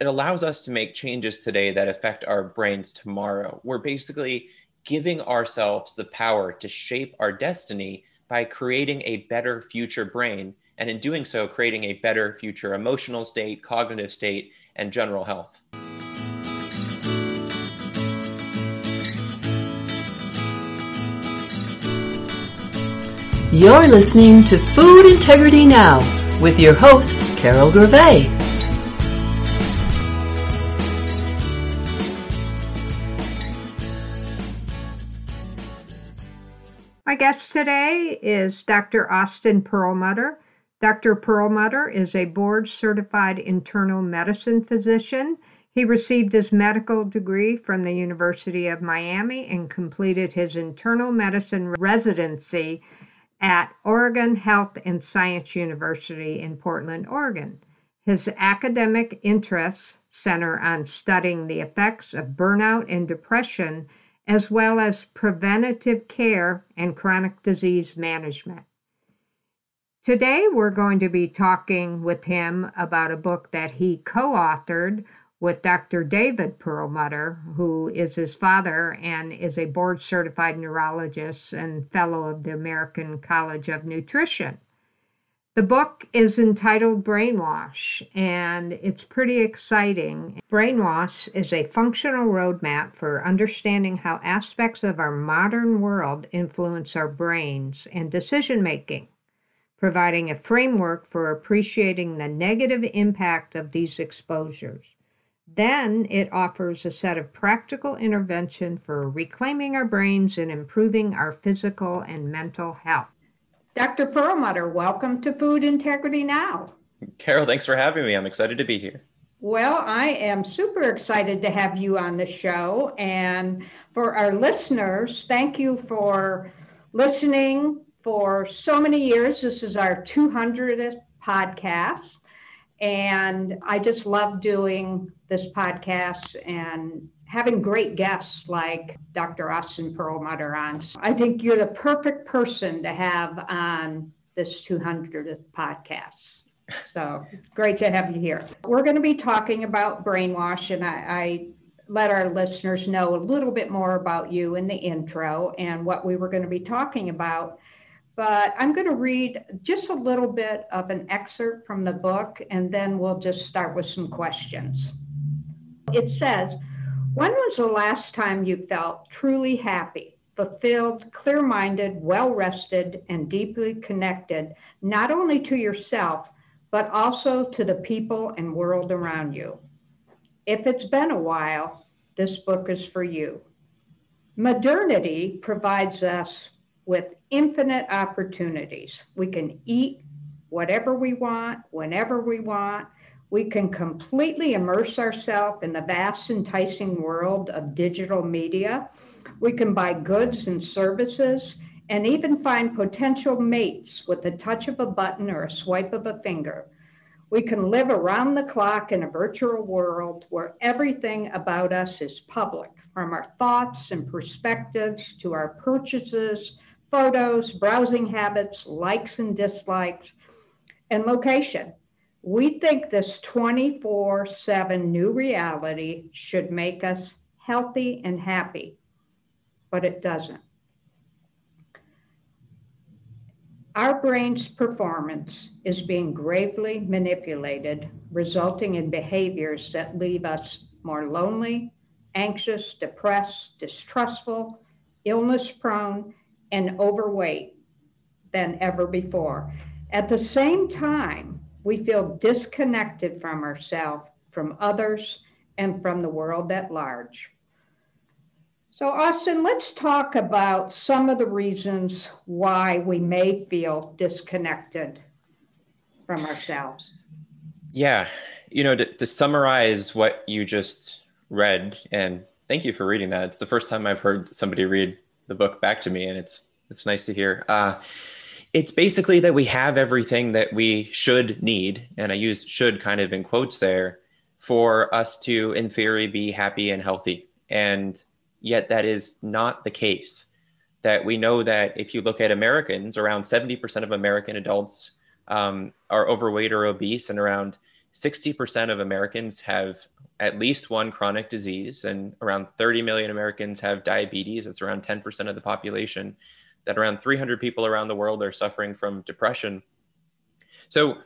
it allows us to make changes today that affect our brains tomorrow. We're basically giving ourselves the power to shape our destiny by creating a better future brain. And in doing so, creating a better future emotional state, cognitive state, and general health. You're listening to Food Integrity Now with your host, Carol Gervais. My guest today is Dr. Austin Perlmutter. Dr. Perlmutter is a board certified internal medicine physician. He received his medical degree from the University of Miami and completed his internal medicine residency at Oregon Health and Science University in Portland, Oregon. His academic interests center on studying the effects of burnout and depression as well as preventative care and chronic disease management. Today, we're going to be talking with him about a book that he co authored with Dr. David Perlmutter, who is his father and is a board certified neurologist and fellow of the American College of Nutrition. The book is entitled Brainwash, and it's pretty exciting. Brainwash is a functional roadmap for understanding how aspects of our modern world influence our brains and decision making, providing a framework for appreciating the negative impact of these exposures. Then it offers a set of practical intervention for reclaiming our brains and improving our physical and mental health. Dr. Perlmutter, welcome to Food Integrity Now. Carol, thanks for having me. I'm excited to be here. Well, I am super excited to have you on the show. And for our listeners, thank you for listening for so many years. This is our 200th podcast. And I just love doing this podcast and having great guests like Dr. Austin Perlmutter on. I think you're the perfect person to have on this 200th podcast. So it's great to have you here. We're going to be talking about brainwash, and I, I let our listeners know a little bit more about you in the intro and what we were going to be talking about. But I'm going to read just a little bit of an excerpt from the book, and then we'll just start with some questions. It says, when was the last time you felt truly happy, fulfilled, clear minded, well rested, and deeply connected, not only to yourself, but also to the people and world around you? If it's been a while, this book is for you. Modernity provides us with infinite opportunities. We can eat whatever we want, whenever we want, we can completely immerse ourselves in the vast, enticing world of digital media. We can buy goods and services and even find potential mates with the touch of a button or a swipe of a finger. We can live around the clock in a virtual world where everything about us is public, from our thoughts and perspectives to our purchases, photos, browsing habits, likes and dislikes, and location. We think this 24 7 new reality should make us healthy and happy, but it doesn't. Our brain's performance is being gravely manipulated, resulting in behaviors that leave us more lonely, anxious, depressed, distrustful, illness prone, and overweight than ever before. At the same time, we feel disconnected from ourselves, from others, and from the world at large. So, Austin, let's talk about some of the reasons why we may feel disconnected from ourselves. Yeah. You know, to, to summarize what you just read, and thank you for reading that. It's the first time I've heard somebody read the book back to me, and it's it's nice to hear. Uh, it's basically that we have everything that we should need, and I use should kind of in quotes there, for us to, in theory, be happy and healthy. And yet that is not the case. That we know that if you look at Americans, around 70% of American adults um, are overweight or obese, and around 60% of Americans have at least one chronic disease, and around 30 million Americans have diabetes. That's around 10% of the population. That around 300 people around the world are suffering from depression. So,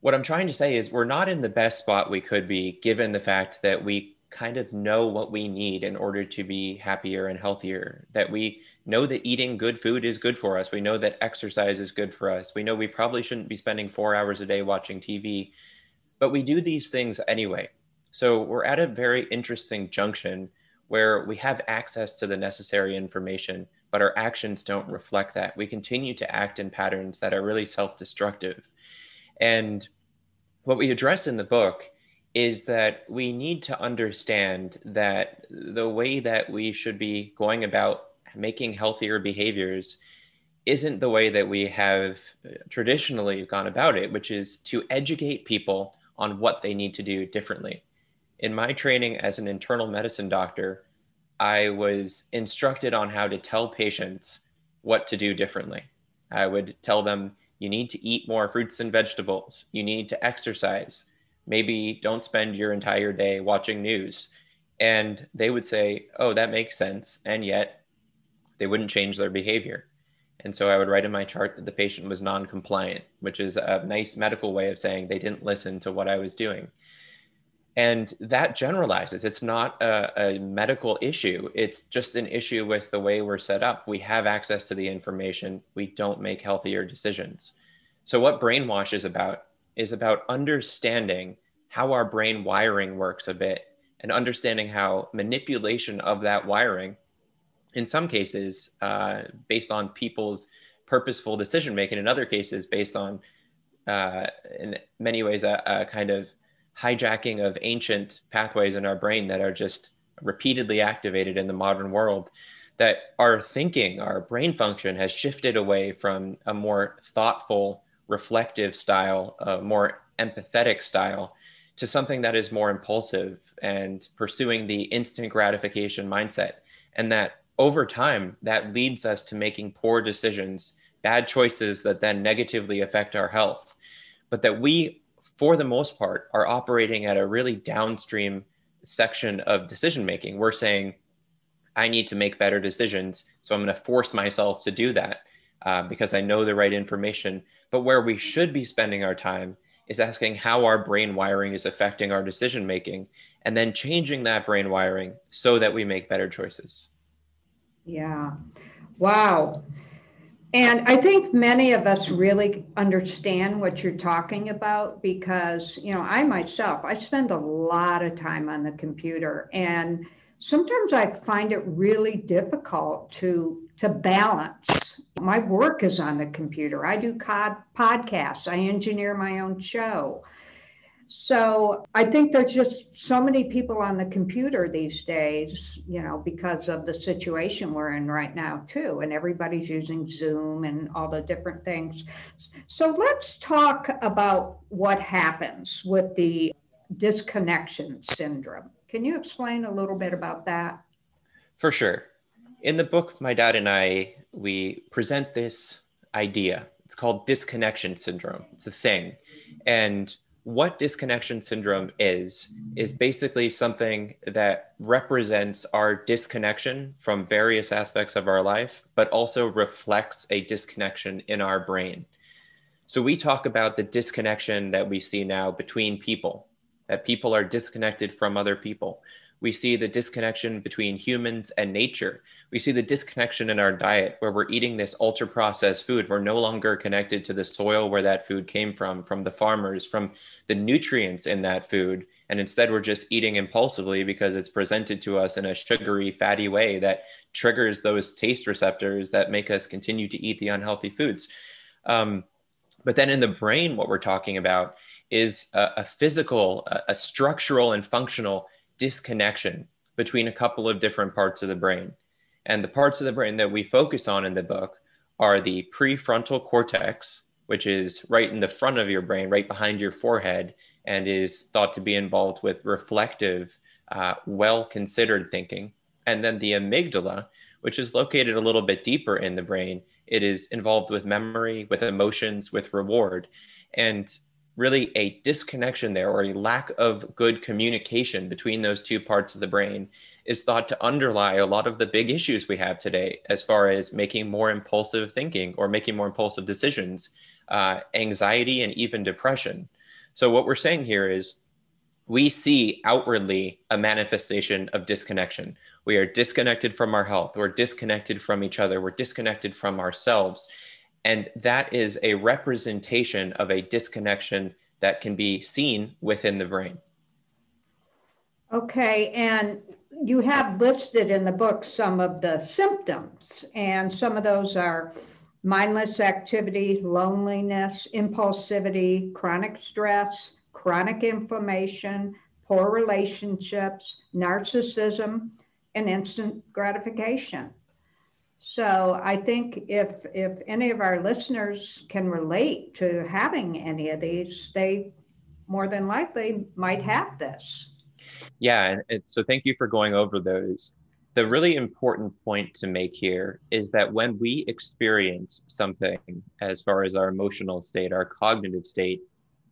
what I'm trying to say is, we're not in the best spot we could be given the fact that we kind of know what we need in order to be happier and healthier, that we know that eating good food is good for us. We know that exercise is good for us. We know we probably shouldn't be spending four hours a day watching TV, but we do these things anyway. So we're at a very interesting junction where we have access to the necessary information, but our actions don't reflect that. We continue to act in patterns that are really self destructive. And what we address in the book is that we need to understand that the way that we should be going about making healthier behaviors isn't the way that we have traditionally gone about it, which is to educate people on what they need to do differently. In my training as an internal medicine doctor, I was instructed on how to tell patients what to do differently. I would tell them, you need to eat more fruits and vegetables, you need to exercise, maybe don't spend your entire day watching news. And they would say, oh, that makes sense. And yet they wouldn't change their behavior. And so I would write in my chart that the patient was non compliant, which is a nice medical way of saying they didn't listen to what I was doing. And that generalizes. It's not a, a, medical issue. It's just an issue with the way we're set up. We have access to the information, we don't make healthier decisions. So, what brainwash is about is about understanding how our brain wiring works a bit and understanding how manipulation of that wiring, in some cases, uh, based on people's purposeful decision making, in other cases, based on, uh, in many ways, a, a kind of hijacking of ancient pathways in our brain that are just repeatedly activated in the modern world that our thinking our brain function has shifted away from a more thoughtful reflective style a more empathetic style to something that is more impulsive and pursuing the instant gratification mindset. And that over time that leads us to making poor decisions bad choices that then negatively affect our health but that we for the most part, are operating at a really downstream section of decision making. We're saying, I need to make better decisions. So I'm going to force myself to do that uh, because I know the right information. But where we should be spending our time is asking how our brain wiring is affecting our decision making and then changing that brain wiring so that we make better choices. Yeah. Wow. And I think many of us really understand what you're talking about because, you know, I myself, I spend a lot of time on the computer and sometimes I find it really difficult to to balance. My work is on the computer. I do podcasts. I engineer my own show. So I think there's just so many people on the computer these days, you know, because of the situation we're in right now, too. And everybody's using Zoom and all the different things. So let's talk about what happens with the disconnection syndrome. Can you explain a little bit about that? For sure. In the book, my dad and I, we present this idea. It's called disconnection syndrome. It's a thing. And what disconnection syndrome is is basically something that represents our disconnection from various aspects of our life but also reflects a disconnection in our brain. So we talk about the disconnection that we see now between people that people are disconnected from other people we see the disconnection between humans and nature. We see the disconnection in our diet where we're eating this ultra processed food. We're no longer connected to the soil where that food came from, from the farmers, from the nutrients in that food. And instead, we're just eating impulsively because it's presented to us in a sugary, fatty way that triggers those taste receptors that make us continue to eat the unhealthy foods. Um, but then in the brain, what we're talking about is a, a physical, a, a structural, and functional disconnection between a couple of different parts of the brain. And the parts of the brain that we focus on in the book are the prefrontal cortex, which is right in the front of your brain, right behind your forehead, and is thought to be involved with reflective, uh, well considered thinking. And then the amygdala, which is located a little bit deeper in the brain, it is involved with memory, with emotions, with reward. And really a disconnection there or a lack of good communication between those two parts of the brain is thought to underlie a lot of the big issues we have today as far as making more impulsive thinking or making more impulsive decisions, uh, anxiety, and even depression. So, what we're saying here is we see outwardly a manifestation of disconnection. We are disconnected from our health, we're disconnected from each other, we're disconnected from ourselves. And that is a representation of a disconnection that can be seen within the brain. Okay, and you have listed in the book some of the symptoms, and some of those are mindless activity, loneliness, impulsivity, chronic stress, chronic inflammation, poor relationships, narcissism, and instant gratification. So I think if if any of our listeners can relate to having any of these, they more than likely might have this. Yeah, and so thank you for going over those. The really important point to make here is that when we experience something as far as our emotional state, our cognitive state,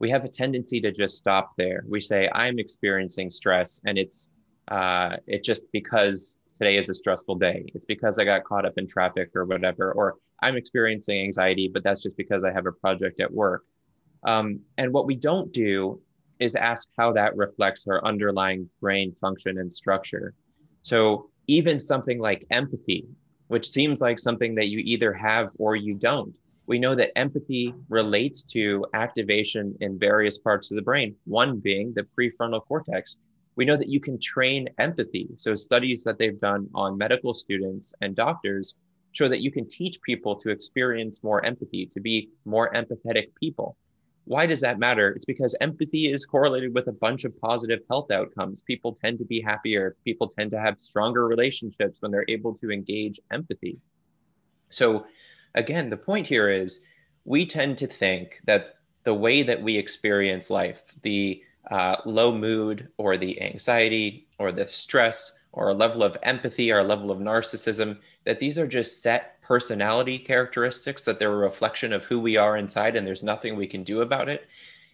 we have a tendency to just stop there. We say, "I'm experiencing stress," and it's uh, it's just because today is a stressful day. It's because I got caught up in traffic or whatever, or I'm experiencing anxiety, but that's just because I have a project at work. Um, and what we don't do is ask how that reflects our underlying brain function and structure. So even something like empathy, which seems like something that you either have or you don't, we know that empathy relates to activation in various parts of the brain, one being the prefrontal cortex, we know that you can train empathy. So, studies that they've done on medical students and doctors show that you can teach people to experience more empathy, to be more empathetic people. Why does that matter? It's because empathy is correlated with a bunch of positive health outcomes. People tend to be happier, people tend to have stronger relationships when they're able to engage empathy. So, again, the point here is we tend to think that the way that we experience life, the uh, low mood or the anxiety or the stress or a level of empathy or a level of narcissism, that these are just set personality characteristics, that they're a reflection of who we are inside and there's nothing we can do about it.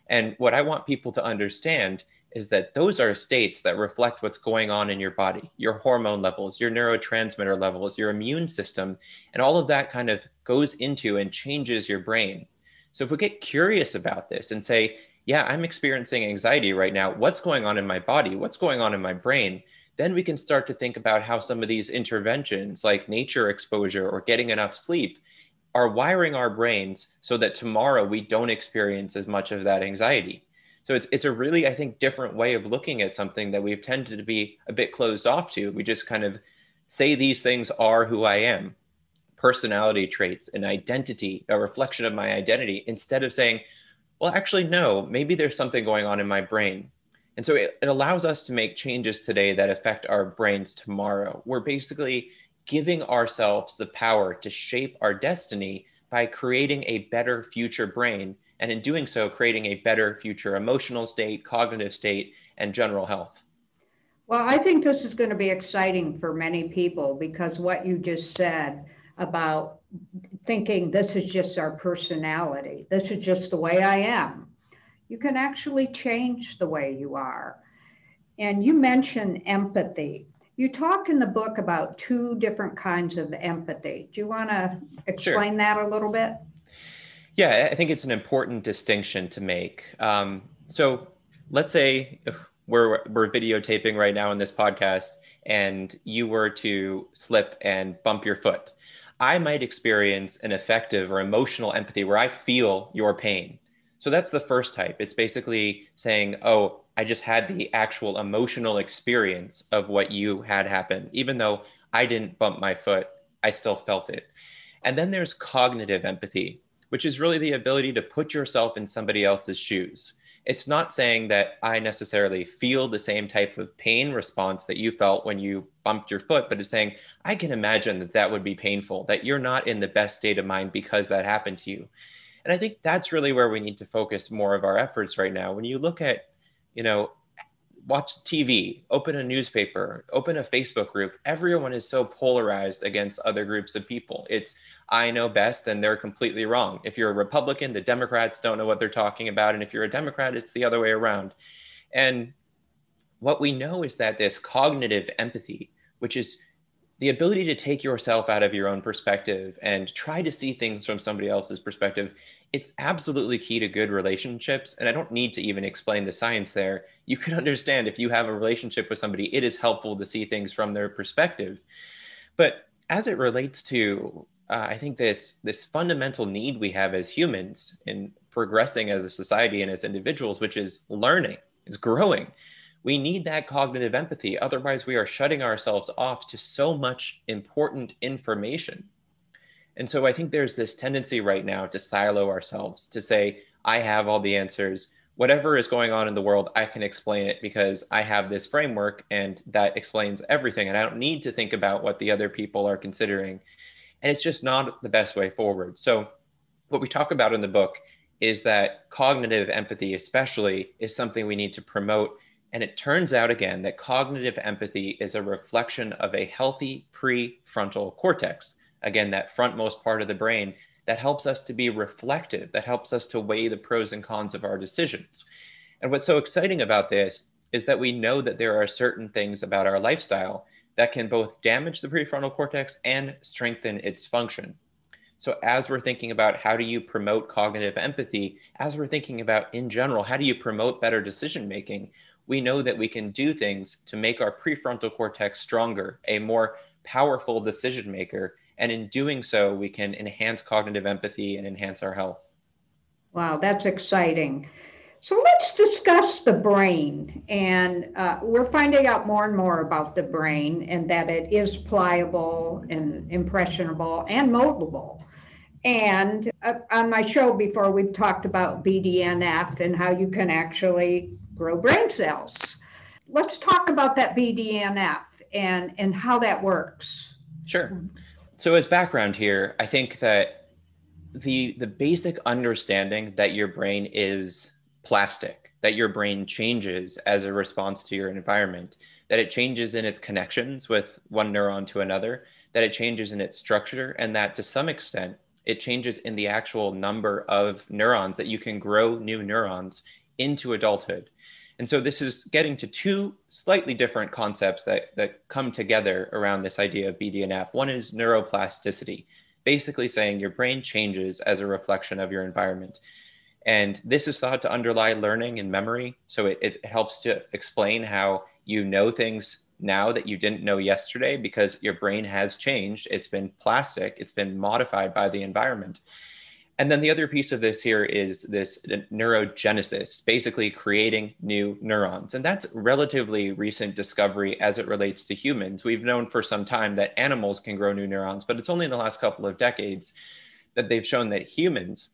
And what I want people to understand is that those are states that reflect what's going on in your body, your hormone levels, your neurotransmitter levels, your immune system, and all of that kind of goes into and changes your brain. So if we get curious about this and say, yeah, I'm experiencing anxiety right now. What's going on in my body? What's going on in my brain? Then we can start to think about how some of these interventions, like nature exposure or getting enough sleep, are wiring our brains so that tomorrow we don't experience as much of that anxiety. So it's it's a really, I think, different way of looking at something that we've tended to be a bit closed off to. We just kind of say these things are who I am, personality traits, an identity, a reflection of my identity, instead of saying, well, actually, no, maybe there's something going on in my brain. And so it, it allows us to make changes today that affect our brains tomorrow. We're basically giving ourselves the power to shape our destiny by creating a better future brain. And in doing so, creating a better future emotional state, cognitive state, and general health. Well, I think this is going to be exciting for many people because what you just said about thinking this is just our personality, this is just the way I am. You can actually change the way you are. And you mentioned empathy. You talk in the book about two different kinds of empathy. Do you want to explain sure. that a little bit? Yeah, I think it's an important distinction to make. Um, so let's say we're, we're videotaping right now in this podcast and you were to slip and bump your foot I might experience an affective or emotional empathy where I feel your pain. So that's the first type. It's basically saying, oh, I just had the actual emotional experience of what you had happen. Even though I didn't bump my foot, I still felt it. And then there's cognitive empathy, which is really the ability to put yourself in somebody else's shoes it's not saying that I necessarily feel the same type of pain response that you felt when you bumped your foot, but it's saying, I can imagine that that would be painful, that you're not in the best state of mind because that happened to you. And I think that's really where we need to focus more of our efforts right now. When you look at, you know, watch TV, open a newspaper, open a Facebook group. Everyone is so polarized against other groups of people. It's I know best and they're completely wrong. If you're a Republican, the Democrats don't know what they're talking about. And if you're a Democrat, it's the other way around. And what we know is that this cognitive empathy, which is the ability to take yourself out of your own perspective and try to see things from somebody else's perspective, it's absolutely key to good relationships. And I don't need to even explain the science there. You can understand if you have a relationship with somebody, it is helpful to see things from their perspective. But as it relates to, uh, I think this this fundamental need we have as humans in progressing as a society and as individuals, which is learning, is growing we need that cognitive empathy. Otherwise, we are shutting ourselves off to so much important information. And so I think there's this tendency right now to silo ourselves, to say, I have all the answers. Whatever is going on in the world, I can explain it because I have this framework and that explains everything. And I don't need to think about what the other people are considering. And it's just not the best way forward. So, what we talk about in the book is that cognitive empathy, especially, is something we need to promote and it turns out again that cognitive empathy is a reflection of a healthy prefrontal cortex. Again, that frontmost part of the brain that helps us to be reflective, that helps us to weigh the pros and cons of our decisions. And what's so exciting about this is that we know that there are certain things about our lifestyle that can both damage the prefrontal cortex and strengthen its function. So, as we're thinking about how do you promote cognitive empathy, as we're thinking about in general, how do you promote better decision making, we know that we can do things to make our prefrontal cortex stronger, a more powerful decision maker. And in doing so, we can enhance cognitive empathy and enhance our health. Wow, that's exciting. So let's discuss the brain. And uh, we're finding out more and more about the brain and that it is pliable and impressionable and moldable. And uh, on my show before, we've talked about BDNF and how you can actually grow brain cells. Let's talk about that BDNF and, and how that works. Sure. So, as background here, I think that the the basic understanding that your brain is plastic, that your brain changes as a response to your environment, that it changes in its connections with one neuron to another, that it changes in its structure, and that to some extent it changes in the actual number of neurons that you can grow new neurons into adulthood. And so this is getting to two slightly different concepts that, that come together around this idea of BDNF. One is neuroplasticity, basically saying your brain changes as a reflection of your environment. And this is thought to underlie learning and memory. So it, it helps to explain how you know things now that you didn't know yesterday because your brain has changed. It's been plastic, it's been modified by the environment. And then the other piece of this here is this neurogenesis, basically creating new neurons. And that's relatively recent discovery as it relates to humans. We've known for some time that animals can grow new neurons, but it's only in the last couple of decades that they've shown that humans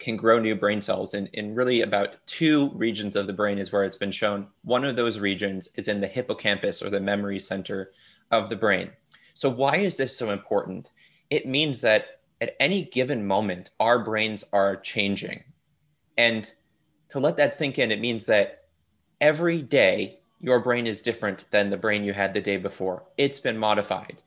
can grow new brain cells in, in really about two regions of the brain is where it's been shown. One of those regions is in the hippocampus or the memory center of the brain. So why is this so important? It means that at any given moment, our brains are changing. And to let that sink in, it means that every day your brain is different than the brain you had the day before. It's been modified.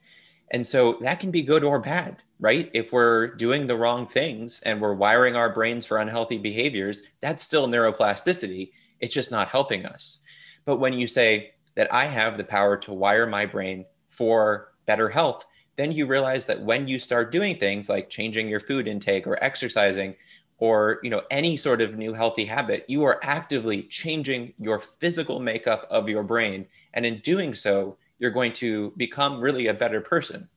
And so that can be good or bad, right? If we're doing the wrong things and we're wiring our brains for unhealthy behaviors, that's still neuroplasticity. It's just not helping us. But when you say that I have the power to wire my brain for better health, then you realize that when you start doing things like changing your food intake or exercising or you know any sort of new healthy habit you are actively changing your physical makeup of your brain. And in doing so you're going to become really a better person.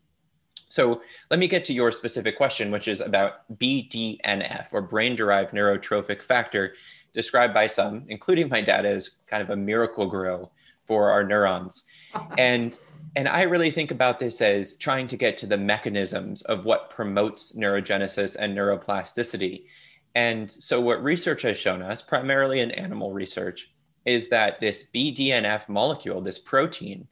So let me get to your specific question which is about bdnf or brain derived neurotrophic factor described by some including my dad as kind of a Miracle-Gro for our neurons and and I really think about this as trying to get to the mechanisms of what promotes neurogenesis and neuroplasticity. And so, what research has shown us, primarily in animal research, is that this BDNF molecule, this protein,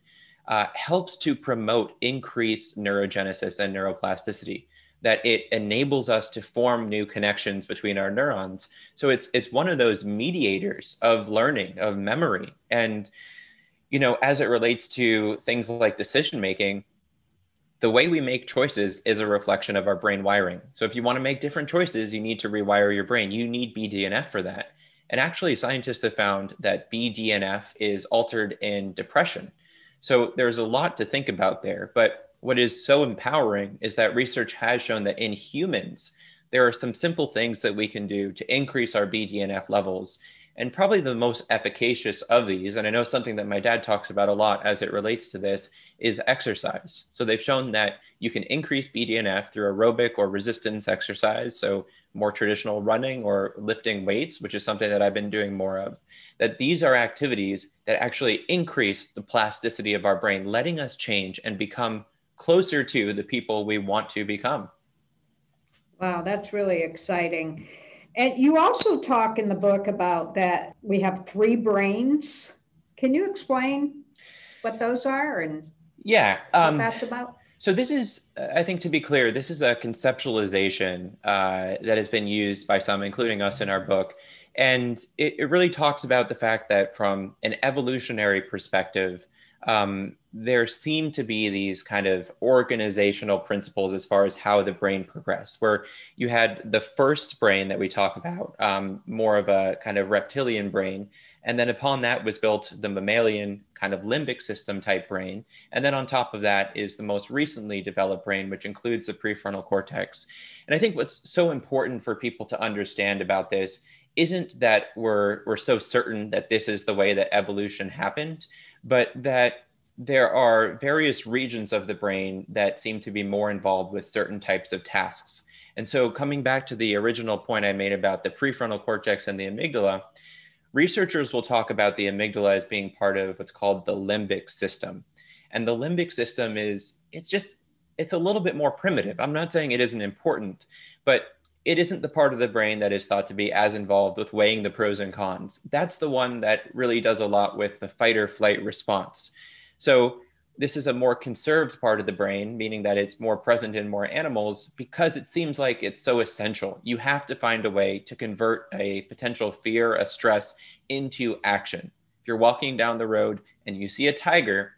uh, helps to promote increased neurogenesis and neuroplasticity. that it enables us to form new connections between our neurons. So it's it's one of those mediators of learning, of memory. And you know, as it relates to things like decision making, the way we make choices is a reflection of our brain wiring. So if you want to make different choices, you need to rewire your brain. You need BDNF for that. And actually, scientists have found that BDNF is altered in depression. So there's a lot to think about there. But what is so empowering is that research has shown that in humans, there are some simple things that we can do to increase our BDNF levels and probably the most efficacious of these, and I know something that my dad talks about a lot as it relates to this, is exercise. So they've shown that you can increase BDNF through aerobic or resistance exercise. So more traditional running or lifting weights, which is something that I've been doing more of. That these are activities that actually increase the plasticity of our brain, letting us change and become closer to the people we want to become. Wow, that's really exciting. And you also talk in the book about that we have three brains. Can you explain what those are and yeah, um, what that's about? So this is, I think, to be clear, this is a conceptualization uh, that has been used by some, including us, in our book, and it, it really talks about the fact that from an evolutionary perspective, um, there seem to be these kind of organizational principles as far as how the brain progressed, where you had the first brain that we talk about, um, more of a kind of reptilian brain. And then upon that was built the mammalian kind of limbic system type brain. And then on top of that is the most recently developed brain, which includes the prefrontal cortex. And I think what's so important for people to understand about this isn't that we're, we're so certain that this is the way that evolution happened, but that there are various regions of the brain that seem to be more involved with certain types of tasks. And so, coming back to the original point I made about the prefrontal cortex and the amygdala, researchers will talk about the amygdala as being part of what's called the limbic system. And the limbic system is, it's just, it's a little bit more primitive. I'm not saying it isn't important, but it isn't the part of the brain that is thought to be as involved with weighing the pros and cons. That's the one that really does a lot with the fight or flight response. So this is a more conserved part of the brain, meaning that it's more present in more animals because it seems like it's so essential. You have to find a way to convert a potential fear, a stress into action. If you're walking down the road and you see a tiger,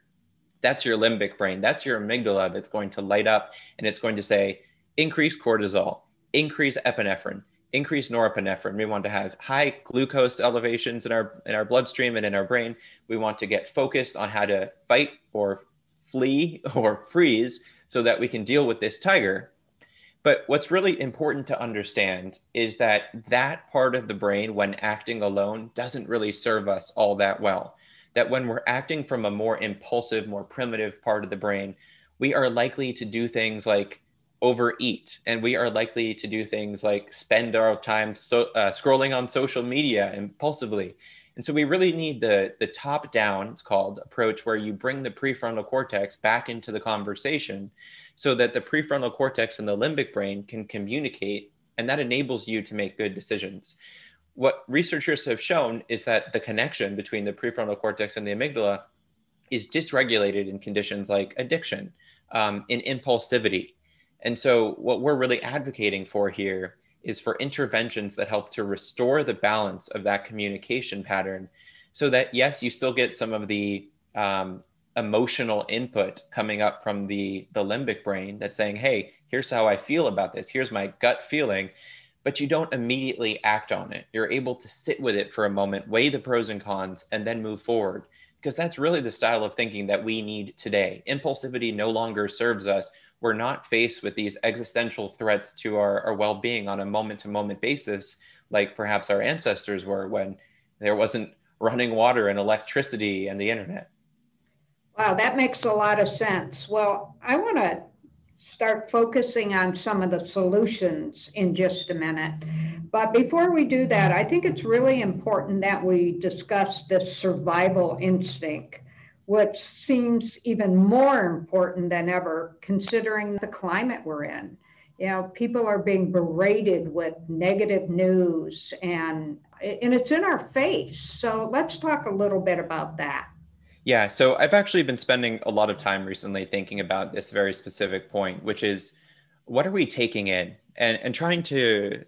that's your limbic brain. That's your amygdala that's going to light up and it's going to say, increase cortisol, increase epinephrine, increase norepinephrine. We want to have high glucose elevations in our in our bloodstream and in our brain. We want to get focused on how to fight or flee or freeze so that we can deal with this tiger. But what's really important to understand is that that part of the brain, when acting alone, doesn't really serve us all that well. That when we're acting from a more impulsive, more primitive part of the brain, we are likely to do things like overeat and we are likely to do things like spend our time so, uh, scrolling on social media impulsively. And so we really need the the top down it's called approach where you bring the prefrontal cortex back into the conversation so that the prefrontal cortex and the limbic brain can communicate and that enables you to make good decisions. What researchers have shown is that the connection between the prefrontal cortex and the amygdala is dysregulated in conditions like addiction um, in impulsivity and so, what we're really advocating for here is for interventions that help to restore the balance of that communication pattern so that, yes, you still get some of the um, emotional input coming up from the, the limbic brain that's saying, hey, here's how I feel about this, here's my gut feeling. But you don't immediately act on it. You're able to sit with it for a moment, weigh the pros and cons, and then move forward. Because that's really the style of thinking that we need today. Impulsivity no longer serves us we're not faced with these existential threats to our, our well-being on a moment-to-moment basis like perhaps our ancestors were when there wasn't running water and electricity and the internet. Wow that makes a lot of sense. Well i want to start focusing on some of the solutions in just a minute. But before we do that i think it's really important that we discuss this survival instinct which seems even more important than ever considering the climate we're in. You know, people are being berated with negative news and and it's in our face. So let's talk a little bit about that. Yeah, so I've actually been spending a lot of time recently thinking about this very specific point, which is what are we taking in and, and trying to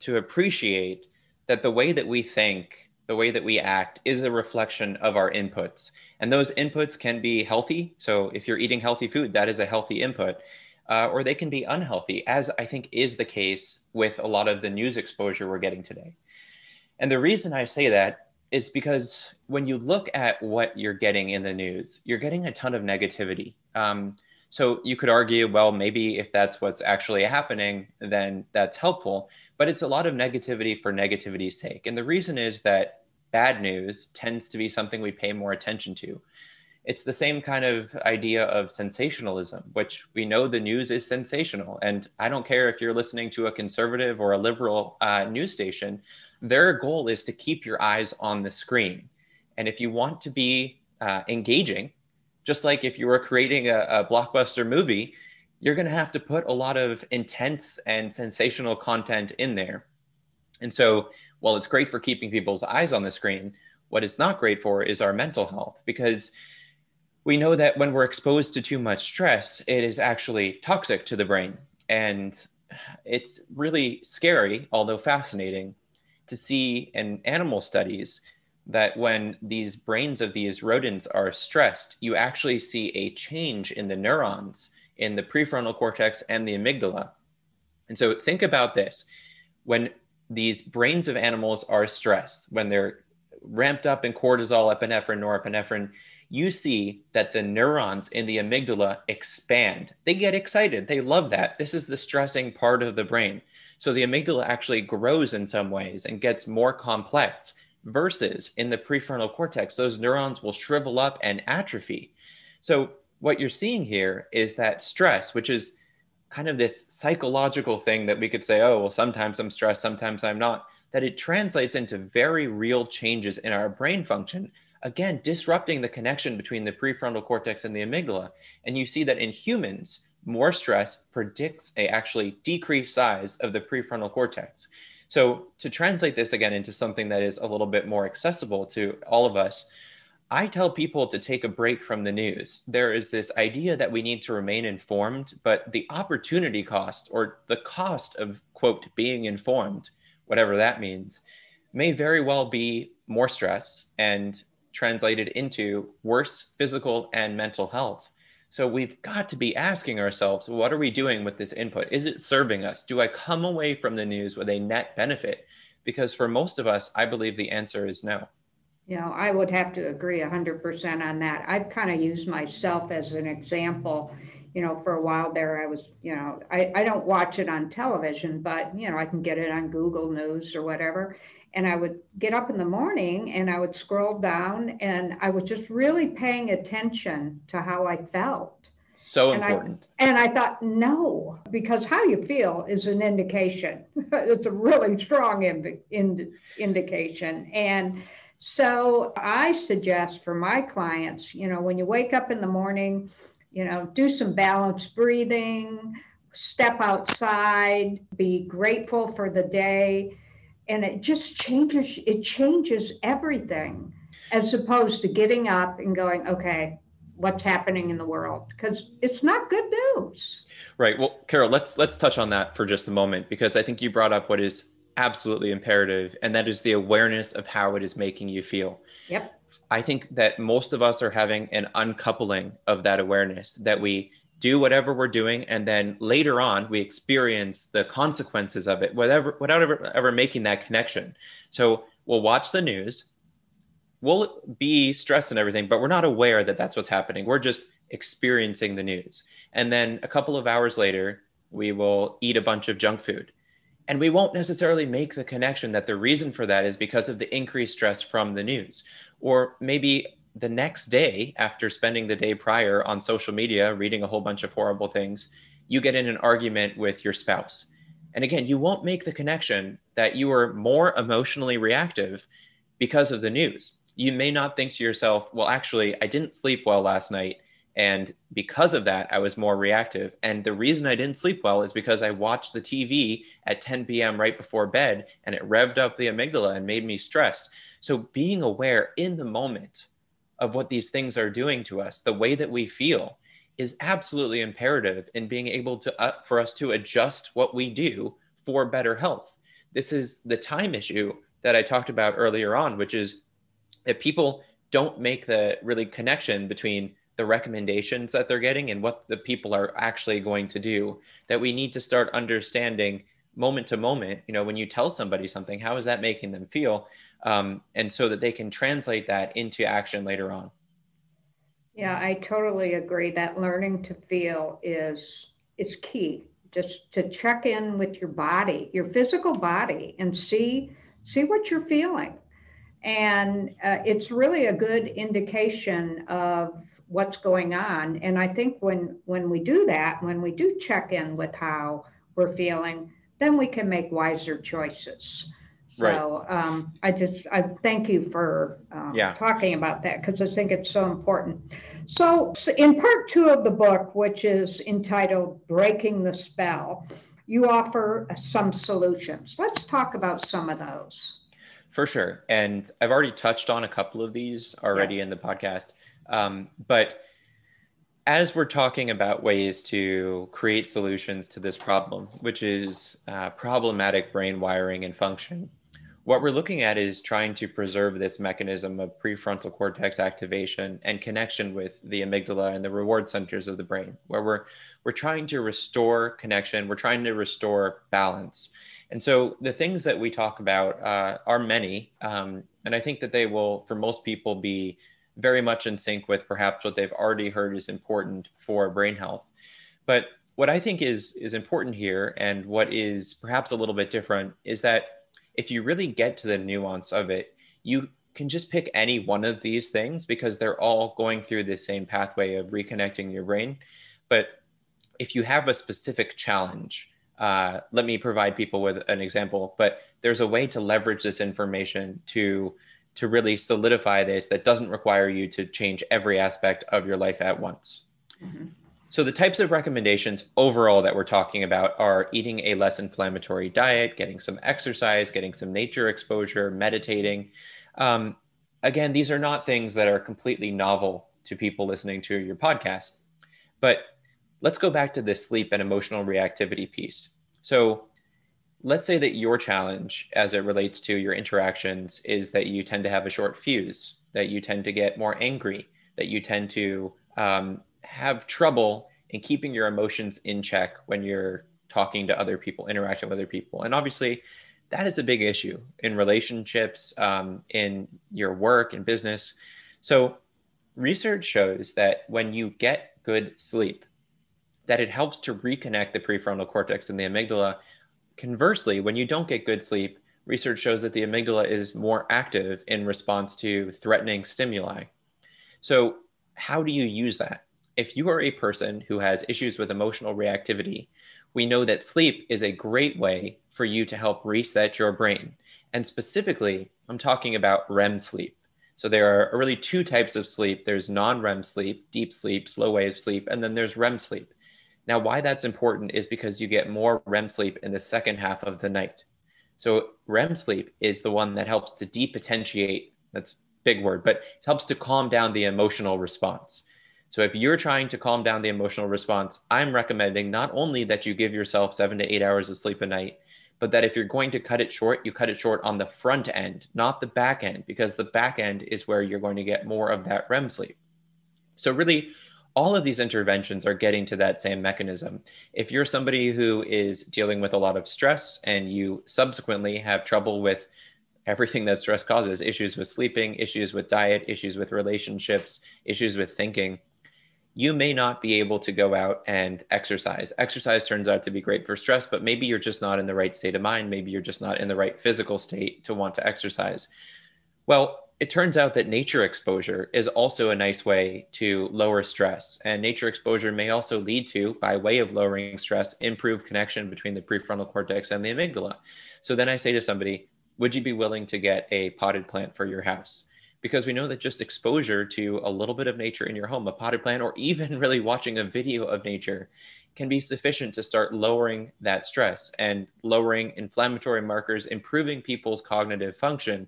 to appreciate that the way that we think the way that we act is a reflection of our inputs and those inputs can be healthy so if you're eating healthy food that is a healthy input uh, or they can be unhealthy as i think is the case with a lot of the news exposure we're getting today and the reason i say that is because when you look at what you're getting in the news you're getting a ton of negativity um, so you could argue, well, maybe if that's what's actually happening, then that's helpful. But it's a lot of negativity for negativity's sake. And the reason is that bad news tends to be something we pay more attention to. It's the same kind of idea of sensationalism, which we know the news is sensational. And I don't care if you're listening to a conservative or a liberal uh, news station, their goal is to keep your eyes on the screen. And if you want to be uh, engaging, just like if you were creating a, a blockbuster movie, you're going to have to put a lot of intense and sensational content in there. And so, while it's great for keeping people's eyes on the screen, what it's not great for is our mental health because we know that when we're exposed to too much stress, it is actually toxic to the brain. And it's really scary, although fascinating, to see in animal studies that when these brains of these rodents are stressed, you actually see a change in the neurons in the prefrontal cortex and the amygdala. And so think about this when these brains of animals are stressed, when they're ramped up in cortisol, epinephrine, norepinephrine, you see that the neurons in the amygdala expand. They get excited. They love that. This is the stressing part of the brain. So the amygdala actually grows in some ways and gets more complex versus in the prefrontal cortex, those neurons will shrivel up and atrophy. So, what you're seeing here is that stress, which is kind of this psychological thing that we could say, oh, well, sometimes I'm stressed, sometimes I'm not, that it translates into very real changes in our brain function. Again, disrupting the connection between the prefrontal cortex and the amygdala. And you see that in humans, more stress predicts a actually decreased size of the prefrontal cortex. So, to translate this again into something that is a little bit more accessible to all of us, I tell people to take a break from the news. There is this idea that we need to remain informed, but the opportunity cost or the cost of, quote, being informed, whatever that means, may very well be more stress and translated into worse physical and mental health. So we've got to be asking ourselves, what are we doing with this input? Is it serving us? Do I come away from the news with a net benefit? Because for most of us, I believe the answer is no. You know, I would have to agree 100% on that. I've kind of used myself as an example. You know, for a while there, I was, you know, I, I don't watch it on television, but, you know, I can get it on Google News or whatever and I would get up in the morning and I would scroll down and I was just really paying attention to how I felt. So and important. I, and I thought, no, because how you feel is an indication. it's a really strong in, in, indication. And so I suggest for my clients, you know, when you wake up in the morning, you know, do some balanced breathing, step outside, be grateful for the day and it just changes it changes everything as opposed to getting up and going okay what's happening in the world? Because it's not good news. Right. Well carol let's let's touch on that for just a moment because i think you brought up what is absolutely imperative and that is the awareness of how it is making you feel. Yep. I think that most of us are having an uncoupling of that awareness that we do whatever we're doing and then later on we experience the consequences of it whatever without ever, ever making that connection. So we'll watch the news. We'll be stressed and everything but we're not aware that that's what's happening. We're just experiencing the news. And then a couple of hours later we will eat a bunch of junk food and we won't necessarily make the connection that the reason for that is because of the increased stress from the news. Or maybe the next day after spending the day prior on social media reading a whole bunch of horrible things you get in an argument with your spouse. And again you won't make the connection that you are more emotionally reactive because of the news. You may not think to yourself well actually i didn't sleep well last night and because of that i was more reactive and the reason i didn't sleep well is because i watched the tv at 10 p.m right before bed and it revved up the amygdala and made me stressed so being aware in the moment of what these things are doing to us, the way that we feel, is absolutely imperative in being able to uh, for us to adjust what we do for better health. This is the time issue that I talked about earlier on, which is that people don't make the really connection between the recommendations that they're getting and what the people are actually going to do that we need to start understanding moment to moment you know when you tell somebody something how is that making them feel? Um, and so that they can translate that into action later on. Yeah i totally agree. That learning to feel is is key. Just to check in with your body your physical body and see see what you're feeling. And uh, it's really a good indication of what's going on and i think when when we do that when we do check in with how we're feeling then we can make wiser choices so right. um, i just i thank you for um, yeah. talking about that because i think it's so important so, in part two of the book which is entitled breaking the spell you offer some solutions let's talk about some of those for sure. And I've already touched on a couple of these already yeah. in the podcast. Um, but as we're talking about ways to create solutions to this problem, which is uh, problematic brain wiring and function, what we're looking at is trying to preserve this mechanism of prefrontal cortex activation and connection with the amygdala and the reward centers of the brain, where we're we're trying to restore connection, we're trying to restore balance. And so the things that we talk about uh, are many. Um, and I think that they will, for most people, be very much in sync with perhaps what they've already heard is important for brain health. But what I think is is important here, and what is perhaps a little bit different, is that if you really get to the nuance of it, you can just pick any one of these things because they're all going through the same pathway of reconnecting your brain. But if you have a specific challenge, uh, let me provide people with an example but there's a way to leverage this information to to really solidify this that doesn't require you to change every aspect of your life at once mm-hmm. so the types of recommendations overall that we're talking about are eating a less inflammatory diet getting some exercise getting some nature exposure meditating um, again these are not things that are completely novel to people listening to your podcast but let's go back to this sleep and emotional reactivity piece. So let's say that your challenge as it relates to your interactions is that you tend to have a short fuse, that you tend to get more angry, that you tend to um, have trouble in keeping your emotions in check when you're talking to other people, interacting with other people. And obviously, that is a big issue in relationships, um, in your work and business. So, research shows that when you get good sleep, that it helps to reconnect the prefrontal cortex and the amygdala. Conversely, when you don't get good sleep, research shows that the amygdala is more active in response to threatening stimuli. So, how do you use that? If you are a person who has issues with emotional reactivity, we know that sleep is a great way for you to help reset your brain. And specifically, I'm talking about REM sleep. So there are really two types of sleep. There's non-REM sleep, deep sleep, slow wave sleep, and then there's REM sleep. Now, why that's important is because you get more REM sleep in the second half of the night. So REM sleep is the one that helps to depotentiate, that's big word, but it helps to calm down the emotional response. So if you're trying to calm down the emotional response, I'm recommending not only that you give yourself seven to eight hours of sleep a night, but that if you're going to cut it short, you cut it short on the front end, not the back end, because the back end is where you're going to get more of that REM sleep. So really, all of these interventions are getting to that same mechanism. If you're somebody who is dealing with a lot of stress and you subsequently have trouble with everything that stress causes issues with sleeping, issues with diet, issues with relationships, issues with thinking you may not be able to go out and exercise. Exercise turns out to be great for stress, but maybe you're just not in the right state of mind. Maybe you're just not in the right physical state to want to exercise. Well, it turns out that nature exposure is also a nice way to lower stress. And nature exposure may also lead to, by way of lowering stress, improved connection between the prefrontal cortex and the amygdala. So then I say to somebody, would you be willing to get a potted plant for your house? Because we know that just exposure to a little bit of nature in your home, a potted plant, or even really watching a video of nature can be sufficient to start lowering that stress and lowering inflammatory markers, improving people's cognitive function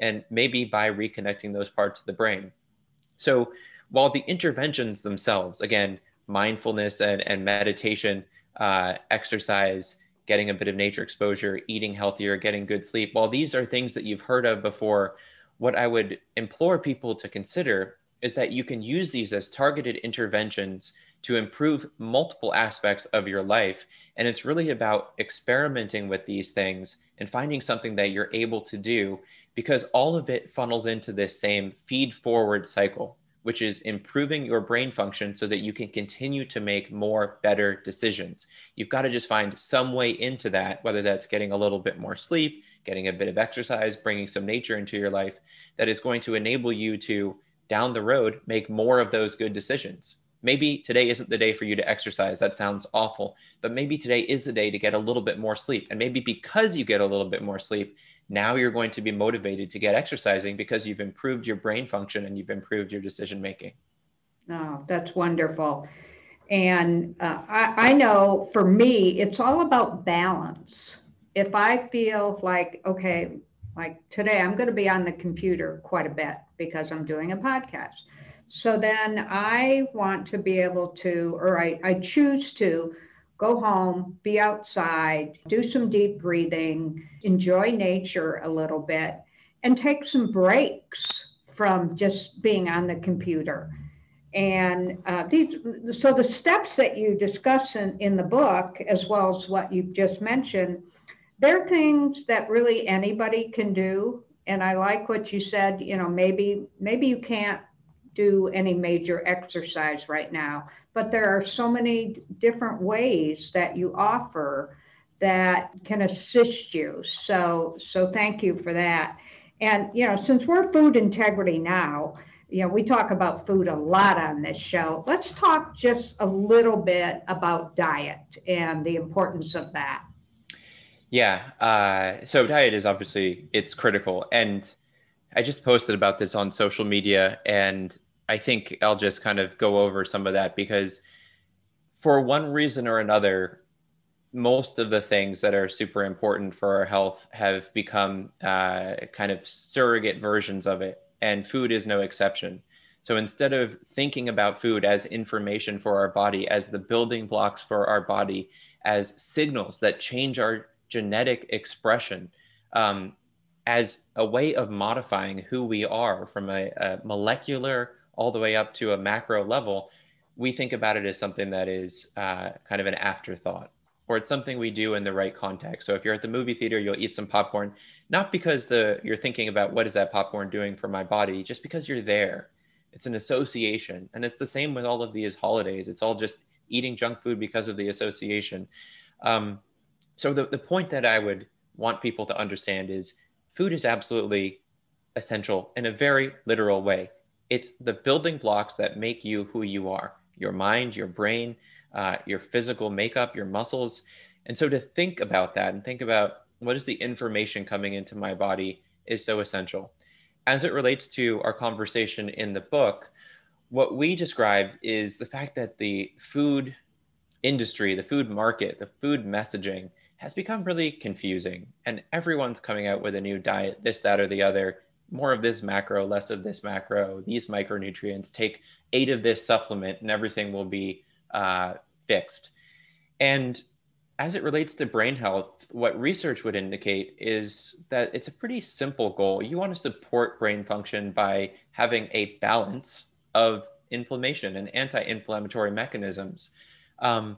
and maybe by reconnecting those parts of the brain. So while the interventions themselves, again, mindfulness and, and meditation, uh, exercise, getting a bit of nature exposure, eating healthier, getting good sleep, while these are things that you've heard of before, what I would implore people to consider is that you can use these as targeted interventions to improve multiple aspects of your life. And it's really about experimenting with these things and finding something that you're able to do because all of it funnels into this same feed forward cycle, which is improving your brain function so that you can continue to make more better decisions. You've got to just find some way into that, whether that's getting a little bit more sleep, getting a bit of exercise, bringing some nature into your life, that is going to enable you to down the road make more of those good decisions. Maybe today isn't the day for you to exercise. That sounds awful. But maybe today is the day to get a little bit more sleep. And maybe because you get a little bit more sleep, now you're going to be motivated to get exercising because you've improved your brain function and you've improved your decision making. Oh, that's wonderful. And uh, I, I know for me, it's all about balance. If I feel like, okay, like today, I'm going to be on the computer quite a bit because I'm doing a podcast. So then I want to be able to, or I, I choose to go home, be outside, do some deep breathing, enjoy nature a little bit, and take some breaks from just being on the computer. And uh, these, so the steps that you discuss in, in the book, as well as what you've just mentioned, they're things that really anybody can do. And I like what you said, you know, maybe maybe you can't do any major exercise right now. But there are so many different ways that you offer that can assist you. So, so thank you for that. And, you know, since we're food integrity now, you know, we talk about food a lot on this show. Let's talk just a little bit about diet and the importance of that. Yeah. Uh, so diet is obviously it's critical, and I just posted about this on social media, and I think I'll just kind of go over some of that because for one reason or another, most of the things that are super important for our health have become uh, kind of surrogate versions of it, and food is no exception. So instead of thinking about food as information for our body, as the building blocks for our body, as signals that change our genetic expression, um, as a way of modifying who we are from a, a molecular all the way up to a macro level, we think about it as something that is uh, kind of an afterthought or it's something we do in the right context. So if you're at the movie theater, you'll eat some popcorn, not because the you're thinking about what is that popcorn doing for my body, just because you're there. It's an association. And it's the same with all of these holidays. It's all just eating junk food because of the association. Um, so the, the point that I would want people to understand is food is absolutely essential in a very literal way it's the building blocks that make you who you are your mind, your brain, uh, your physical makeup, your muscles. And so to think about that and think about what is the information coming into my body is so essential. As it relates to our conversation in the book, what we describe is the fact that the food industry, the food market, the food messaging has become really confusing. And everyone's coming out with a new diet, this, that, or the other more of this macro, less of this macro, these micronutrients, take eight of this supplement, and everything will be uh, fixed. And as it relates to brain health, what research would indicate is that it's a pretty simple goal. You want to support brain function by having a balance of inflammation and anti-inflammatory mechanisms. Um,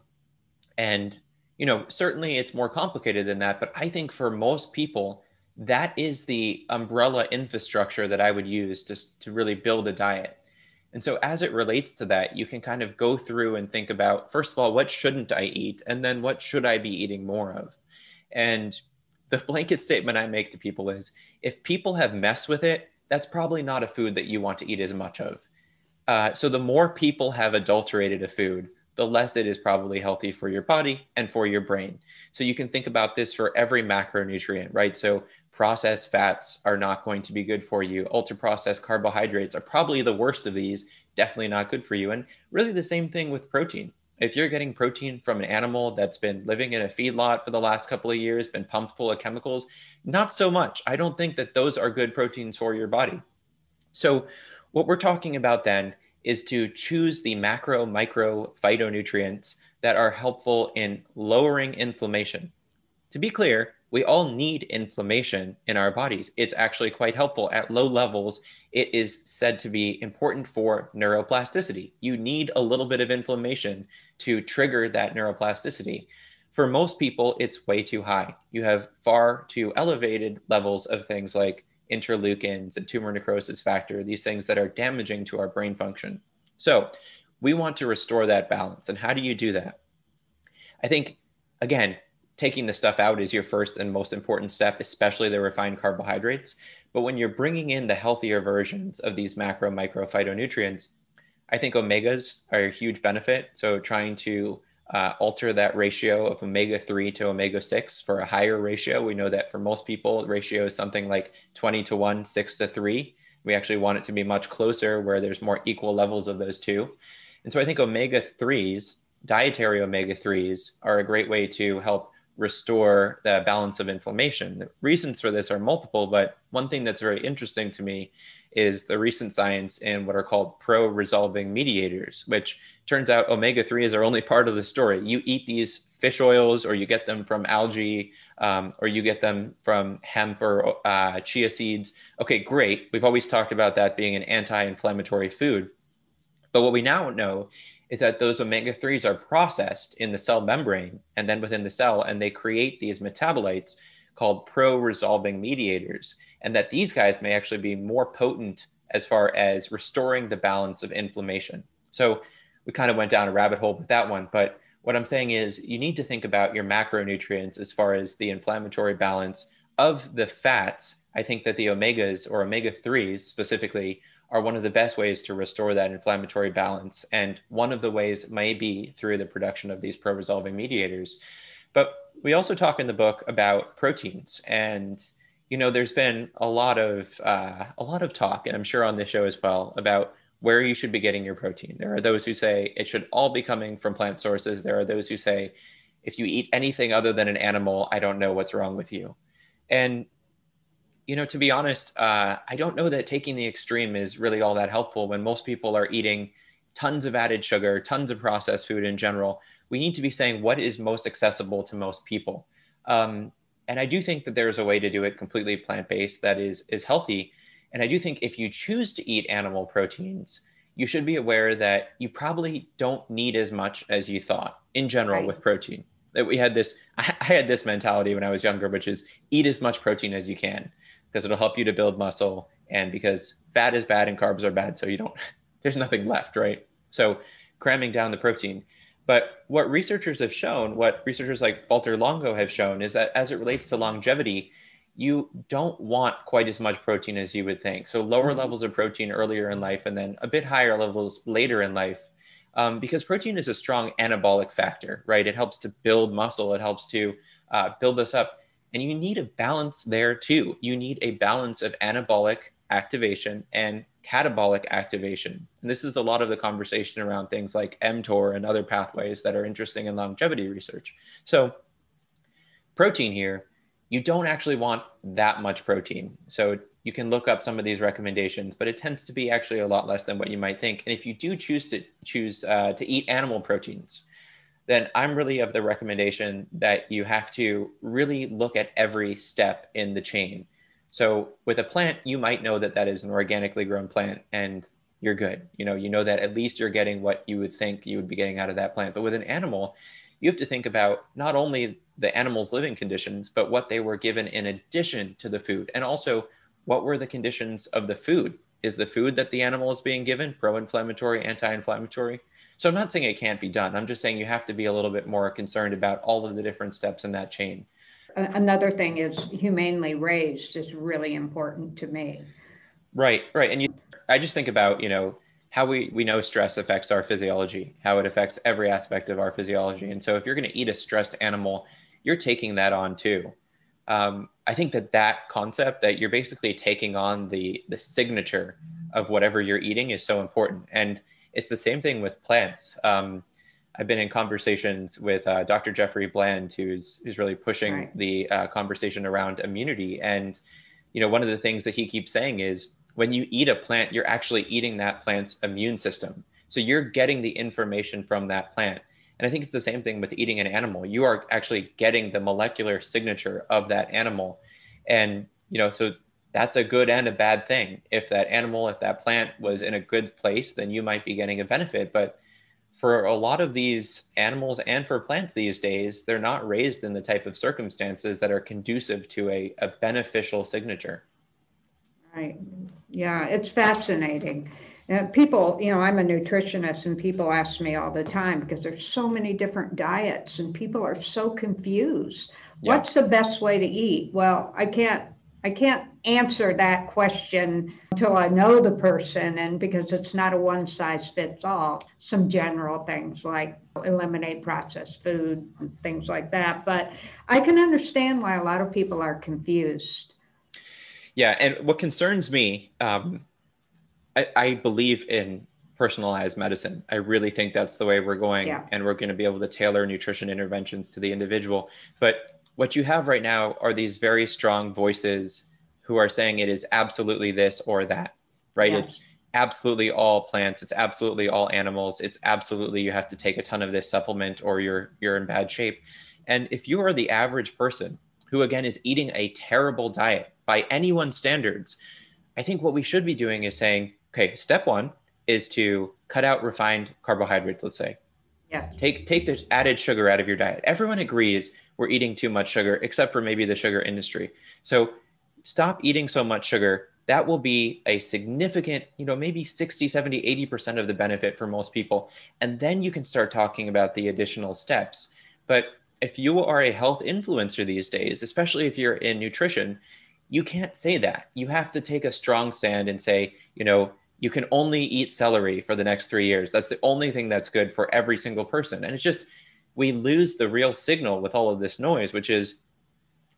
and you know, certainly it's more complicated than that, but I think for most people, that is the umbrella infrastructure that I would use to, to really build a diet. And so, as it relates to that, you can kind of go through and think about first of all, what shouldn't I eat? And then what should I be eating more of? And the blanket statement I make to people is if people have messed with it, that's probably not a food that you want to eat as much of. Uh, so, the more people have adulterated a food, the less it is probably healthy for your body and for your brain. So, you can think about this for every macronutrient, right? So, processed fats are not going to be good for you. Ultra processed carbohydrates are probably the worst of these, definitely not good for you. And really the same thing with protein. If you're getting protein from an animal that's been living in a feedlot for the last couple of years, been pumped full of chemicals, not so much. I don't think that those are good proteins for your body. So, what we're talking about then is to choose the macro, micro phytonutrients that are helpful in lowering inflammation. To be clear, we all need inflammation in our bodies. It's actually quite helpful at low levels. It is said to be important for neuroplasticity. You need a little bit of inflammation to trigger that neuroplasticity. For most people, it's way too high. You have far too elevated levels of things like interleukins and tumor necrosis factor, these things that are damaging to our brain function. So, we want to restore that balance. And how do you do that? I think, again, taking the stuff out is your first and most important step, especially the refined carbohydrates. But when you're bringing in the healthier versions of these macro, micro phytonutrients, I think omegas are a huge benefit. So trying to uh, alter that ratio of omega 3 to omega 6 for a higher ratio. We know that for most people, the ratio is something like 20 to 1, 6 to 3. We actually want it to be much closer where there's more equal levels of those two. And so I think omega 3s, dietary omega 3s, are a great way to help restore the balance of inflammation. The reasons for this are multiple, but one thing that's very interesting to me is the recent science in what are called pro resolving mediators, which turns out omega 3s are only part of the story. You eat these fish oils, or you get them from algae, um, or you get them from hemp or uh, chia seeds. Okay, great. We've always talked about that being an anti inflammatory food. But what we now know is that those omega 3s are processed in the cell membrane and then within the cell, and they create these metabolites called pro resolving mediators. And that these guys may actually be more potent as far as restoring the balance of inflammation. So we kind of went down a rabbit hole with that one. But what I'm saying is you need to think about your macronutrients as far as the inflammatory balance of the fats. I think that the omegas or omega 3s specifically are one of the best ways to restore that inflammatory balance. And one of the ways may be through the production of these pro resolving mediators. But we also talk in the book about proteins. And, you know, there's been a lot of uh, a lot of talk, and I'm sure on this show as well, about where you should be getting your protein. There are those who say it should all be coming from plant sources. There are those who say if you eat anything other than an animal, I don't know what's wrong with you. And you know, to be honest, uh, I don't know that taking the extreme is really all that helpful when most people are eating tons of added sugar, tons of processed food in general. We need to be saying what is most accessible to most people. Um, and I do think that there's a way to do it completely plant based that is is healthy. And I do think if you choose to eat animal proteins, you should be aware that you probably don't need as much as you thought in general right. with protein. That we had this, I had this mentality when I was younger, which is eat as much protein as you can because it'll help you to build muscle and because fat is bad and carbs are bad so you don't there's nothing left right? So cramming down the protein. But what researchers have shown what researchers like Valter Longo have shown is that as it relates to longevity you don't want quite as much protein as you would think. So lower mm-hmm. levels of protein earlier in life and then a bit higher levels later in life um, because protein is a strong anabolic factor right? It helps to build muscle. It helps to uh, build us up and you need a balance there too. You need a balance of anabolic activation and catabolic activation. And this is a lot of the conversation around things like mTOR and other pathways that are interesting in longevity research. So, protein here, you don't actually want that much protein. So, you can look up some of these recommendations, but it tends to be actually a lot less than what you might think. And if you do choose to choose uh, to eat animal proteins, then I'm really of the recommendation that you have to really look at every step in the chain. So with a plant, you might know that that is an organically grown plant and you're good. You know, you know that at least you're getting what you would think you would be getting out of that plant. But with an animal, you have to think about not only the animal's living conditions, but what they were given in addition to the food. And also, what were the conditions of the food? Is the food that the animal is being given pro inflammatory, anti inflammatory? So I'm not saying it can't be done. I'm just saying you have to be a little bit more concerned about all of the different steps in that chain. Another thing is humanely raised is really important to me. Right, right. And you, I just think about, you know, how we, we know stress affects our physiology, how it affects every aspect of our physiology. And so if you're going to eat a stressed animal, you're taking that on too. Um, I think that that concept that you're basically taking on the the signature of whatever you're eating is so important. And it's the same thing with plants. Um, I've been in conversations with uh, Dr. Jeffrey Bland, who's who's really pushing right. the uh, conversation around immunity. And you know, one of the things that he keeps saying is when you eat a plant, you're actually eating that plant's immune system. So you're getting the information from that plant. And I think it's the same thing with eating an animal. You are actually getting the molecular signature of that animal. And, you know, so that's a good and a bad thing. If that animal, if that plant was in a good place, then you might be getting a benefit. But for a lot of these animals and for plants these days, they're not raised in the type of circumstances that are conducive to a, a beneficial signature. Right. Yeah, it's fascinating. Uh, people, you know, I'm a nutritionist and people ask me all the time because there's so many different diets and people are so confused. Yeah. What's the best way to eat? Well, I can't I can't answer that question until I know the person and because it's not a one size fits all. Some general things like eliminate processed food and things like that, but I can understand why a lot of people are confused. Yeah, and what concerns me um, I, I believe in personalized medicine. I really think that's the way we're going, yeah. and we're going to be able to tailor nutrition interventions to the individual. But what you have right now are these very strong voices who are saying it is absolutely this or that, right? Yes. It's absolutely all plants, it's absolutely all animals, it's absolutely you have to take a ton of this supplement or you're you're in bad shape. And if you are the average person who again is eating a terrible diet by anyone's standards, I think what we should be doing is saying, okay, step one is to cut out refined carbohydrates, let's say. Yes. Take take the added sugar out of your diet. Everyone agrees we're eating too much sugar, except for maybe the sugar industry. So stop eating so much sugar. That will be a significant, you know, maybe 60, 70, 80% of the benefit for most people. And then you can start talking about the additional steps. But if you are a health influencer these days, especially if you're in nutrition, you can't say that. You have to take a strong stand and say, you know, you can only eat celery for the next three years. That's the only thing that's good for every single person. And it's just, we lose the real signal with all of this noise, which is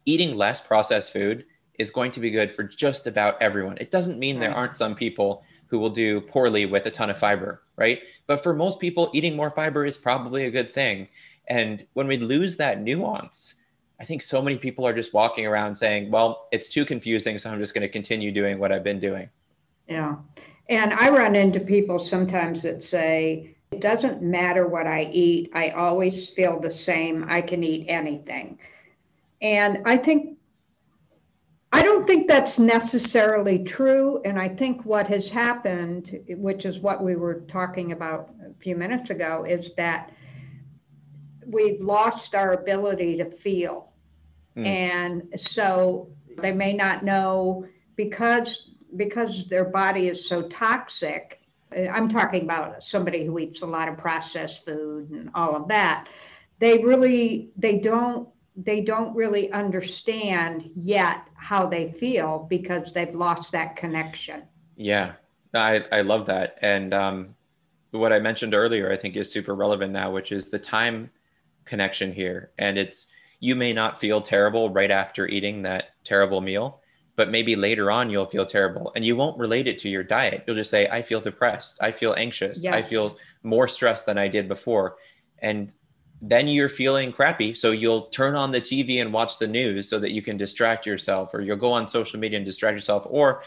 eating less processed food is going to be good for just about everyone. It doesn't mean there aren't some people who will do poorly with a ton of fiber, right? But for most people, eating more fiber is probably a good thing. And when we lose that nuance, I think so many people are just walking around saying, well, it's too confusing, so I'm just going to continue doing what I've been doing. Yeah. And I run into people sometimes that say, it doesn't matter what I eat, I always feel the same. I can eat anything. And I think, I don't think that's necessarily true. And I think what has happened, which is what we were talking about a few minutes ago, is that we've lost our ability to feel Mm. And so they may not know because because their body is so toxic. I'm talking about somebody who eats a lot of processed food and all of that. They really they don't they don't really understand yet how they feel because they've lost that connection. Yeah, I, I love that. And um, what I mentioned earlier, I think is super relevant now, which is the time connection here. And it's you may not feel terrible right after eating that terrible meal, but maybe later on you'll feel terrible and you won't relate it to your diet. You'll just say, I feel depressed. I feel anxious. Yes. I feel more stressed than I did before. And then you're feeling crappy. So you'll turn on the TV and watch the news so that you can distract yourself, or you'll go on social media and distract yourself, or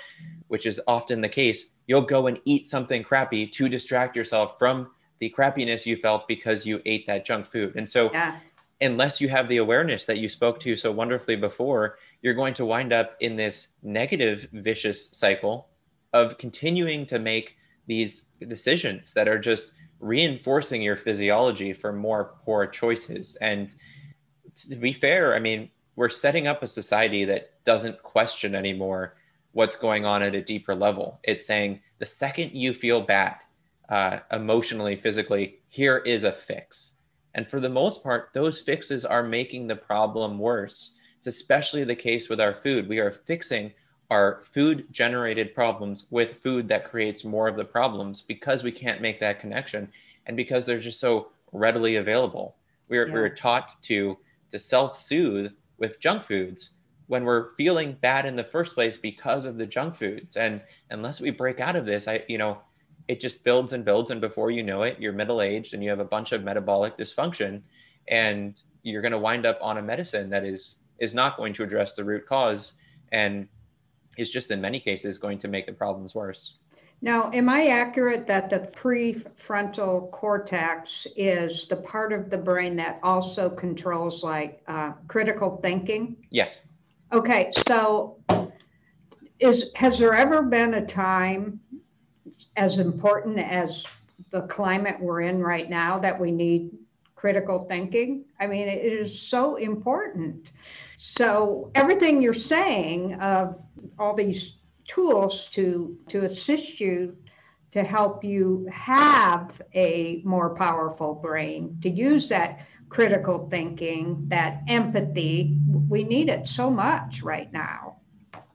which is often the case, you'll go and eat something crappy to distract yourself from the crappiness you felt because you ate that junk food. And so yeah unless you have the awareness that you spoke to so wonderfully before, you're going to wind up in this negative, vicious cycle of continuing to make these decisions that are just reinforcing your physiology for more poor choices. And to be fair, I mean, we're setting up a society that doesn't question anymore what's going on at a deeper level. It's saying the second you feel bad, uh, emotionally, physically, here is a fix and for the most part, those fixes are making the problem worse. It's especially the case with our food. We are fixing our food generated problems with food that creates more of the problems because we can't make that connection and because they're just so readily available. We're, yeah. we're taught to, to self soothe with junk foods when we're feeling bad in the first place because of the junk foods. And unless we break out of this, I, you know, it just builds and builds and before you know it you're middle aged and you have a bunch of metabolic dysfunction and you're going to wind up on a medicine that is is not going to address the root cause and is just in many cases going to make the problems worse. Now, am I accurate that the prefrontal cortex is the part of the brain that also controls like uh, critical thinking? Yes. Okay, so is has there ever been a time as important as the climate we're in right now that we need critical thinking? I mean, it is so important. So everything you're saying of all these tools to to assist you to help you have a more powerful brain to use that critical thinking that empathy we need it so much right now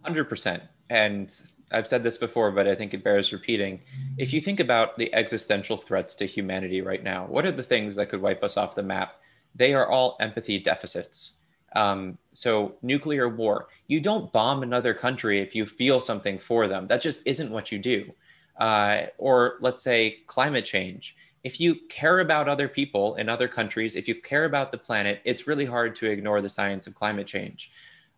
100% and i've said this before but i think it bears repeating if you think about the existential threats to humanity right now what are the things that could wipe us off the map they are all empathy deficits um, so nuclear war, you don't bomb another country if you feel something for them. That just isn't what you do. Uh, or let's say climate change. If you care about other people in other countries, if you care about the planet, it's really hard to ignore the science of climate change.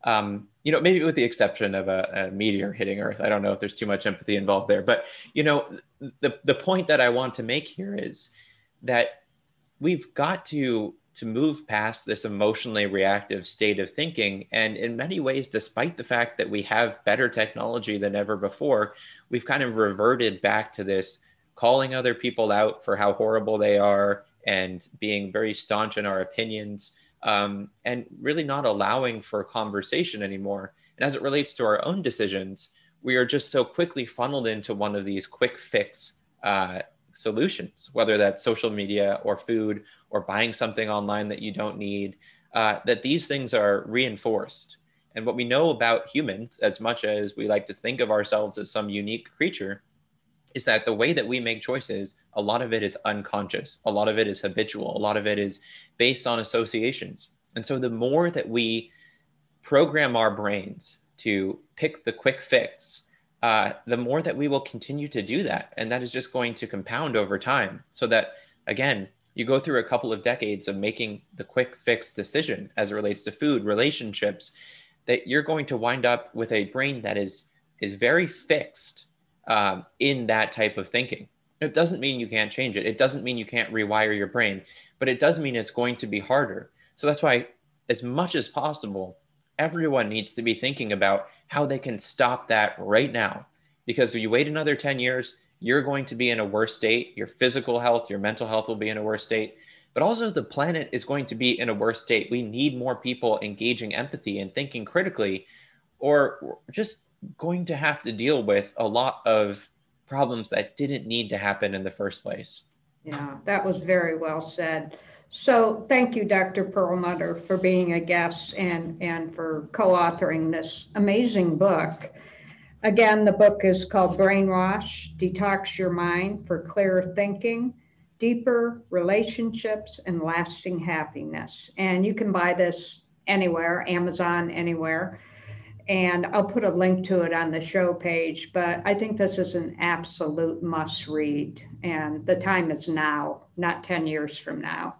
Um, you know, maybe with the exception of a, a, meteor hitting Earth. I don't know if there's too much empathy involved there, but you know, the the point that I want to make here is that we've got to to move past this emotionally reactive state of thinking. And in many ways, despite the fact that we have better technology than ever before, we've kind of reverted back to this calling other people out for how horrible they are and being very staunch in our opinions um, and really not allowing for conversation anymore. And as it relates to our own decisions, we are just so quickly funneled into one of these quick fix uh, solutions, whether that's social media or food or buying something online that you don't need, uh, that these things are reinforced. And what we know about humans, as much as we like to think of ourselves as some unique creature, is that the way that we make choices, a lot of it is unconscious, a lot of it is habitual, a lot of it is based on associations. And so the more that we program our brains to pick the quick fix, uh, the more that we will continue to do that. And that is just going to compound over time. So that, again, you go through a couple of decades of making the quick fix decision as it relates to food, relationships, that you're going to wind up with a brain that is is very fixed um, in that type of thinking. It doesn't mean you can't change it. It doesn't mean you can't rewire your brain, but it does mean it's going to be harder. So that's why, as much as possible, everyone needs to be thinking about how they can stop that right now. Because if you wait another 10 years, you're going to be in a worse state. Your physical health, your mental health will be in a worse state, but also the planet is going to be in a worse state. We need more people engaging empathy and thinking critically, or just going to have to deal with a lot of problems that didn't need to happen in the first place. Yeah, that was very well said. So thank you, Dr. Perlmutter, for being a guest and, and for co-authoring this amazing book. Again, the book is called Brainwash, Detox Your Mind for Clearer Thinking, Deeper Relationships, and Lasting Happiness. And you can buy this anywhere, Amazon, anywhere. And I'll put a link to it on the show page, but I think this is an absolute must read. And the time is now, not 10 years from now.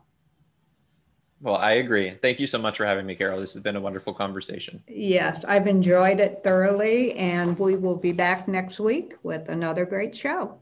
Well, I agree. Thank you so much for having me, Carol. This has been a wonderful conversation. Yes, I've enjoyed it thoroughly, and we will be back next week with another great show.